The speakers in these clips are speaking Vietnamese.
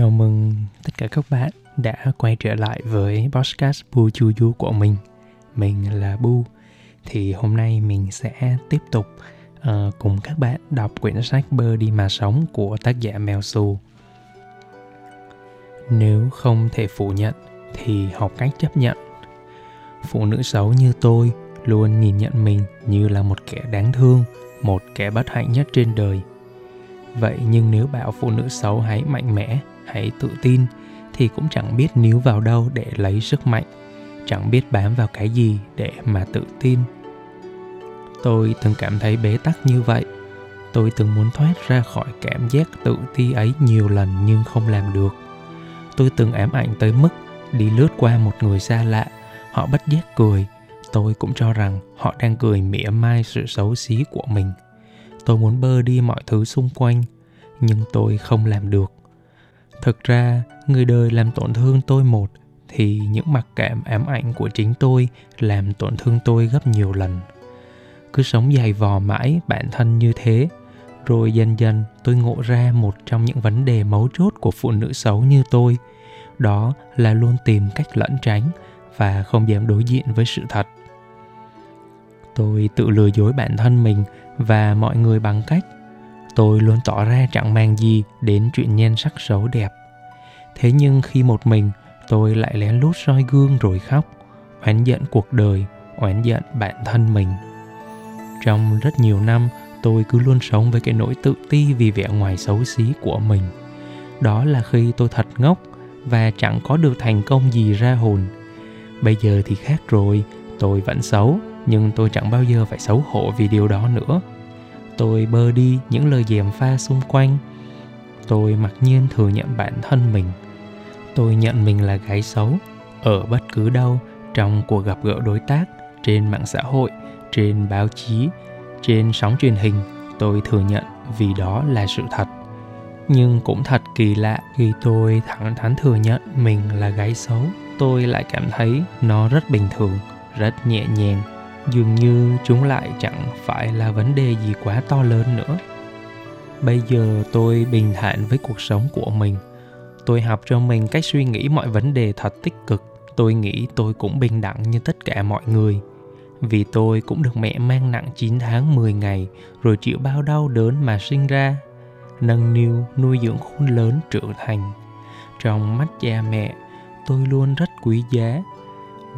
Chào mừng tất cả các bạn đã quay trở lại với podcast Bu Chu Du của mình. Mình là Bu. Thì hôm nay mình sẽ tiếp tục uh, cùng các bạn đọc quyển sách Bơ đi mà sống của tác giả Mèo Su. Nếu không thể phủ nhận thì học cách chấp nhận. Phụ nữ xấu như tôi luôn nhìn nhận mình như là một kẻ đáng thương, một kẻ bất hạnh nhất trên đời. Vậy nhưng nếu bảo phụ nữ xấu hãy mạnh mẽ, hãy tự tin thì cũng chẳng biết níu vào đâu để lấy sức mạnh, chẳng biết bám vào cái gì để mà tự tin. Tôi từng cảm thấy bế tắc như vậy. Tôi từng muốn thoát ra khỏi cảm giác tự ti ấy nhiều lần nhưng không làm được. Tôi từng ám ảnh tới mức đi lướt qua một người xa lạ, họ bất giác cười, tôi cũng cho rằng họ đang cười mỉa mai sự xấu xí của mình. Tôi muốn bơ đi mọi thứ xung quanh, nhưng tôi không làm được thực ra, người đời làm tổn thương tôi một, thì những mặc cảm ám ảnh của chính tôi làm tổn thương tôi gấp nhiều lần. Cứ sống dài vò mãi bản thân như thế, rồi dần dần tôi ngộ ra một trong những vấn đề mấu chốt của phụ nữ xấu như tôi. Đó là luôn tìm cách lẩn tránh và không dám đối diện với sự thật. Tôi tự lừa dối bản thân mình và mọi người bằng cách tôi luôn tỏ ra chẳng mang gì đến chuyện nhan sắc xấu đẹp. Thế nhưng khi một mình, tôi lại lén lút soi gương rồi khóc, oán giận cuộc đời, oán giận bản thân mình. Trong rất nhiều năm, tôi cứ luôn sống với cái nỗi tự ti vì vẻ ngoài xấu xí của mình. Đó là khi tôi thật ngốc và chẳng có được thành công gì ra hồn. Bây giờ thì khác rồi, tôi vẫn xấu, nhưng tôi chẳng bao giờ phải xấu hổ vì điều đó nữa tôi bơ đi những lời gièm pha xung quanh. Tôi mặc nhiên thừa nhận bản thân mình. Tôi nhận mình là gái xấu, ở bất cứ đâu trong cuộc gặp gỡ đối tác, trên mạng xã hội, trên báo chí, trên sóng truyền hình, tôi thừa nhận vì đó là sự thật. Nhưng cũng thật kỳ lạ khi tôi thẳng thắn thừa nhận mình là gái xấu, tôi lại cảm thấy nó rất bình thường, rất nhẹ nhàng dường như chúng lại chẳng phải là vấn đề gì quá to lớn nữa. Bây giờ tôi bình thản với cuộc sống của mình. Tôi học cho mình cách suy nghĩ mọi vấn đề thật tích cực. Tôi nghĩ tôi cũng bình đẳng như tất cả mọi người. Vì tôi cũng được mẹ mang nặng 9 tháng 10 ngày, rồi chịu bao đau đớn mà sinh ra, nâng niu, nuôi dưỡng khôn lớn trưởng thành. Trong mắt cha mẹ, tôi luôn rất quý giá.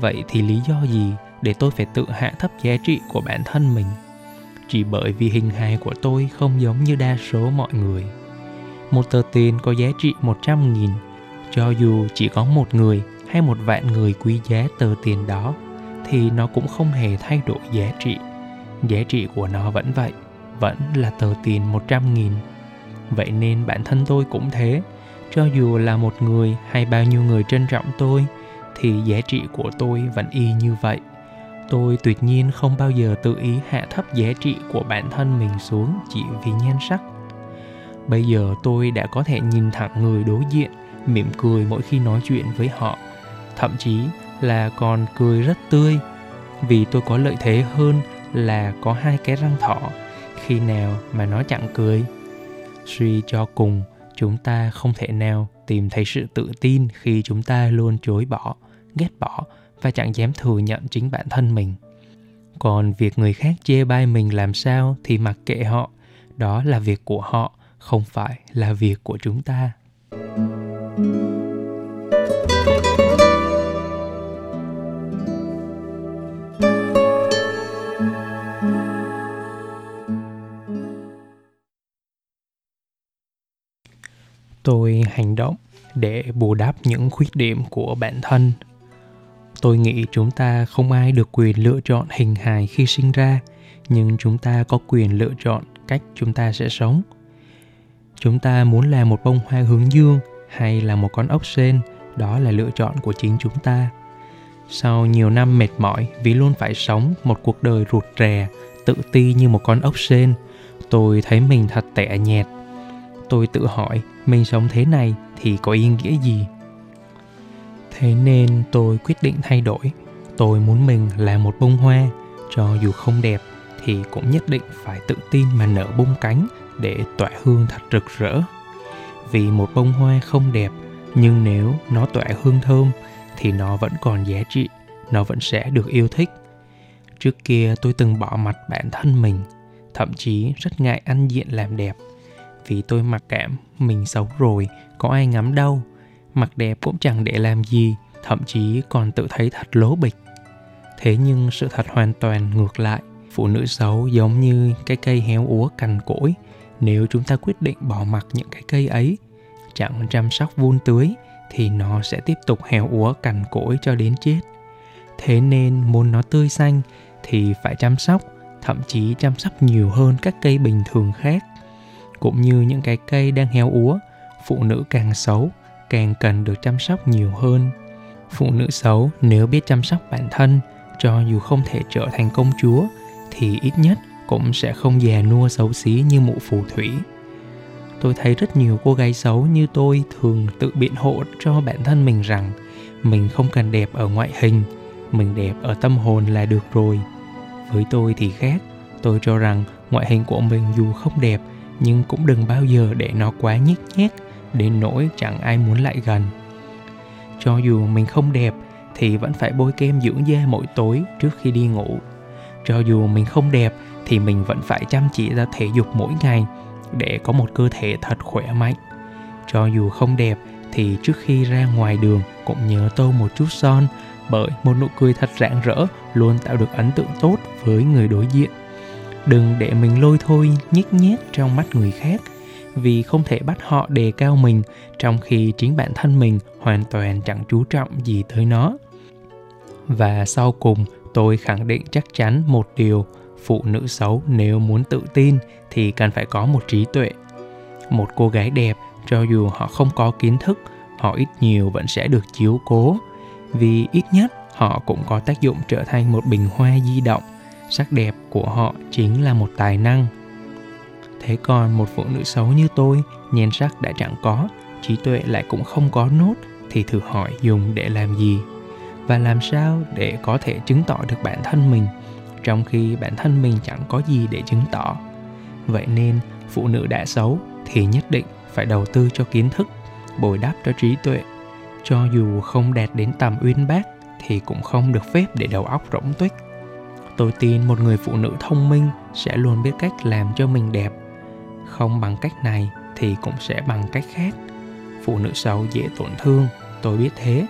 Vậy thì lý do gì để tôi phải tự hạ thấp giá trị của bản thân mình chỉ bởi vì hình hài của tôi không giống như đa số mọi người. Một tờ tiền có giá trị 100 nghìn, cho dù chỉ có một người hay một vạn người quý giá tờ tiền đó, thì nó cũng không hề thay đổi giá trị. Giá trị của nó vẫn vậy, vẫn là tờ tiền 100 nghìn. Vậy nên bản thân tôi cũng thế, cho dù là một người hay bao nhiêu người trân trọng tôi, thì giá trị của tôi vẫn y như vậy tôi tuyệt nhiên không bao giờ tự ý hạ thấp giá trị của bản thân mình xuống chỉ vì nhan sắc. Bây giờ tôi đã có thể nhìn thẳng người đối diện, mỉm cười mỗi khi nói chuyện với họ, thậm chí là còn cười rất tươi, vì tôi có lợi thế hơn là có hai cái răng thỏ, khi nào mà nó chẳng cười. Suy cho cùng, chúng ta không thể nào tìm thấy sự tự tin khi chúng ta luôn chối bỏ, ghét bỏ và chẳng dám thừa nhận chính bản thân mình. Còn việc người khác chê bai mình làm sao thì mặc kệ họ, đó là việc của họ, không phải là việc của chúng ta. Tôi hành động để bù đắp những khuyết điểm của bản thân tôi nghĩ chúng ta không ai được quyền lựa chọn hình hài khi sinh ra, nhưng chúng ta có quyền lựa chọn cách chúng ta sẽ sống. Chúng ta muốn là một bông hoa hướng dương hay là một con ốc sên, đó là lựa chọn của chính chúng ta. Sau nhiều năm mệt mỏi vì luôn phải sống một cuộc đời rụt rè, tự ti như một con ốc sên, tôi thấy mình thật tẻ nhẹt tôi tự hỏi, mình sống thế này thì có ý nghĩa gì? Thế nên tôi quyết định thay đổi. Tôi muốn mình là một bông hoa. Cho dù không đẹp thì cũng nhất định phải tự tin mà nở bung cánh để tỏa hương thật rực rỡ. Vì một bông hoa không đẹp, nhưng nếu nó tỏa hương thơm thì nó vẫn còn giá trị, nó vẫn sẽ được yêu thích. Trước kia tôi từng bỏ mặt bản thân mình, thậm chí rất ngại ăn diện làm đẹp. Vì tôi mặc cảm mình xấu rồi, có ai ngắm đâu mặt đẹp cũng chẳng để làm gì, thậm chí còn tự thấy thật lố bịch. Thế nhưng sự thật hoàn toàn ngược lại, phụ nữ xấu giống như cái cây héo úa cằn cỗi. Nếu chúng ta quyết định bỏ mặc những cái cây ấy, chẳng chăm sóc vun tưới, thì nó sẽ tiếp tục héo úa cằn cỗi cho đến chết. Thế nên muốn nó tươi xanh, thì phải chăm sóc, thậm chí chăm sóc nhiều hơn các cây bình thường khác. Cũng như những cái cây đang héo úa, phụ nữ càng xấu càng cần được chăm sóc nhiều hơn. Phụ nữ xấu nếu biết chăm sóc bản thân, cho dù không thể trở thành công chúa, thì ít nhất cũng sẽ không già nua xấu xí như mụ phù thủy. Tôi thấy rất nhiều cô gái xấu như tôi thường tự biện hộ cho bản thân mình rằng mình không cần đẹp ở ngoại hình, mình đẹp ở tâm hồn là được rồi. Với tôi thì khác, tôi cho rằng ngoại hình của mình dù không đẹp, nhưng cũng đừng bao giờ để nó quá nhếch nhác đến nỗi chẳng ai muốn lại gần. Cho dù mình không đẹp thì vẫn phải bôi kem dưỡng da mỗi tối trước khi đi ngủ. Cho dù mình không đẹp thì mình vẫn phải chăm chỉ ra thể dục mỗi ngày để có một cơ thể thật khỏe mạnh. Cho dù không đẹp thì trước khi ra ngoài đường cũng nhớ tô một chút son bởi một nụ cười thật rạng rỡ luôn tạo được ấn tượng tốt với người đối diện. Đừng để mình lôi thôi nhích nhét trong mắt người khác vì không thể bắt họ đề cao mình, trong khi chính bản thân mình hoàn toàn chẳng chú trọng gì tới nó. Và sau cùng, tôi khẳng định chắc chắn một điều, phụ nữ xấu nếu muốn tự tin thì cần phải có một trí tuệ. Một cô gái đẹp, cho dù họ không có kiến thức, họ ít nhiều vẫn sẽ được chiếu cố. Vì ít nhất, họ cũng có tác dụng trở thành một bình hoa di động. Sắc đẹp của họ chính là một tài năng thế còn một phụ nữ xấu như tôi, nhan sắc đã chẳng có, trí tuệ lại cũng không có nốt, thì thử hỏi dùng để làm gì? Và làm sao để có thể chứng tỏ được bản thân mình, trong khi bản thân mình chẳng có gì để chứng tỏ? Vậy nên, phụ nữ đã xấu thì nhất định phải đầu tư cho kiến thức, bồi đắp cho trí tuệ. Cho dù không đạt đến tầm uyên bác thì cũng không được phép để đầu óc rỗng tuếch. Tôi tin một người phụ nữ thông minh sẽ luôn biết cách làm cho mình đẹp không bằng cách này thì cũng sẽ bằng cách khác. Phụ nữ xấu dễ tổn thương, tôi biết thế.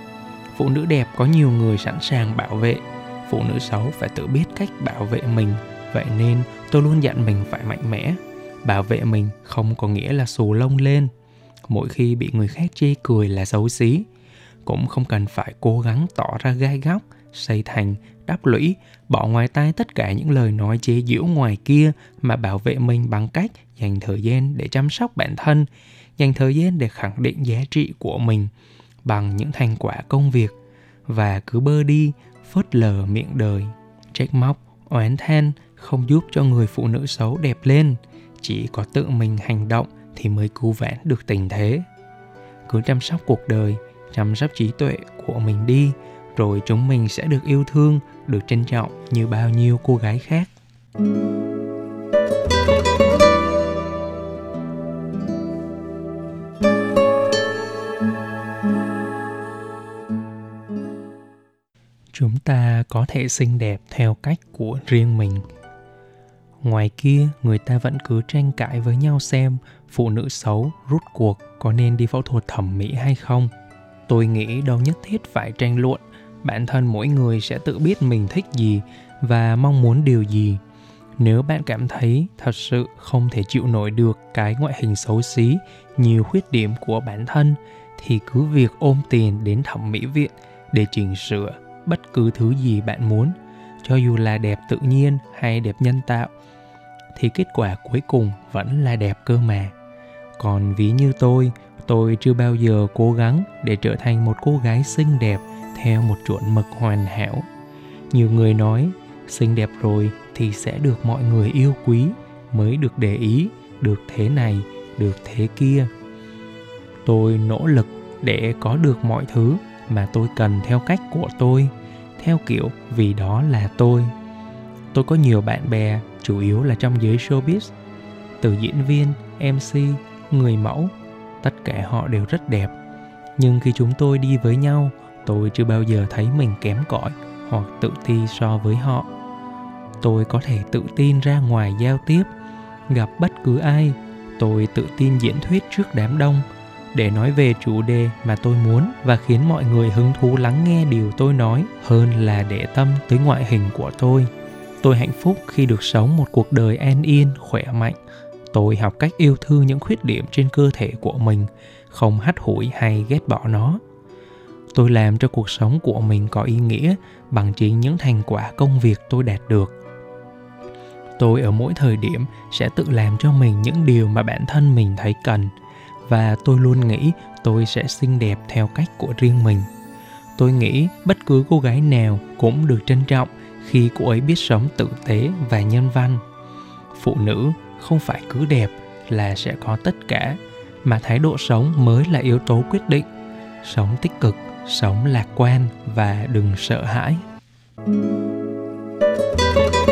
Phụ nữ đẹp có nhiều người sẵn sàng bảo vệ. Phụ nữ xấu phải tự biết cách bảo vệ mình, vậy nên tôi luôn dặn mình phải mạnh mẽ. Bảo vệ mình không có nghĩa là xù lông lên. Mỗi khi bị người khác chê cười là xấu xí. Cũng không cần phải cố gắng tỏ ra gai góc xây thành, đắp lũy, bỏ ngoài tai tất cả những lời nói chế giễu ngoài kia mà bảo vệ mình bằng cách dành thời gian để chăm sóc bản thân, dành thời gian để khẳng định giá trị của mình bằng những thành quả công việc. Và cứ bơ đi, phớt lờ miệng đời. Trách móc, oán than không giúp cho người phụ nữ xấu đẹp lên. Chỉ có tự mình hành động thì mới cứu vãn được tình thế. Cứ chăm sóc cuộc đời, chăm sóc trí tuệ của mình đi rồi chúng mình sẽ được yêu thương, được trân trọng như bao nhiêu cô gái khác. Chúng ta có thể xinh đẹp theo cách của riêng mình. Ngoài kia, người ta vẫn cứ tranh cãi với nhau xem phụ nữ xấu rút cuộc có nên đi phẫu thuật thẩm mỹ hay không. Tôi nghĩ đâu nhất thiết phải tranh luận bản thân mỗi người sẽ tự biết mình thích gì và mong muốn điều gì. Nếu bạn cảm thấy thật sự không thể chịu nổi được cái ngoại hình xấu xí, nhiều khuyết điểm của bản thân, thì cứ việc ôm tiền đến thẩm mỹ viện để chỉnh sửa bất cứ thứ gì bạn muốn, cho dù là đẹp tự nhiên hay đẹp nhân tạo, thì kết quả cuối cùng vẫn là đẹp cơ mà. Còn ví như tôi tôi chưa bao giờ cố gắng để trở thành một cô gái xinh đẹp theo một chuẩn mực hoàn hảo. Nhiều người nói, xinh đẹp rồi thì sẽ được mọi người yêu quý, mới được để ý, được thế này, được thế kia. Tôi nỗ lực để có được mọi thứ mà tôi cần theo cách của tôi, theo kiểu vì đó là tôi. Tôi có nhiều bạn bè, chủ yếu là trong giới showbiz. Từ diễn viên mc người mẫu, tất cả họ đều rất đẹp. Nhưng khi chúng tôi đi với nhau tôi chưa bao giờ thấy mình kém cỏi hoặc tự ti so với họ. Tôi có thể tự tin ra ngoài giao tiếp, gặp bất cứ ai. Tôi tự tin diễn thuyết trước đám đông, để nói về chủ đề mà tôi muốn và khiến mọi người hứng thú lắng nghe điều tôi nói hơn là để tâm tới ngoại hình của tôi. Tôi hạnh phúc khi được sống một cuộc đời an yên, khỏe mạnh. Tôi học cách yêu thương những khuyết điểm trên cơ thể của mình, không hắt hủi hay ghét bỏ nó tôi làm cho cuộc sống của mình có ý nghĩa bằng chính những thành quả công việc tôi đạt được. Tôi ở mỗi thời điểm sẽ tự làm cho mình những điều mà bản thân mình thấy cần, và tôi luôn nghĩ tôi sẽ xinh đẹp theo cách của riêng mình. Tôi nghĩ bất cứ cô gái nào cũng được trân trọng khi cô ấy biết sống tử tế và nhân văn. Phụ nữ không phải cứ đẹp là sẽ có tất cả, mà thái độ sống mới là yếu tố quyết định sống tích cực sống lạc quan và đừng sợ hãi. thank you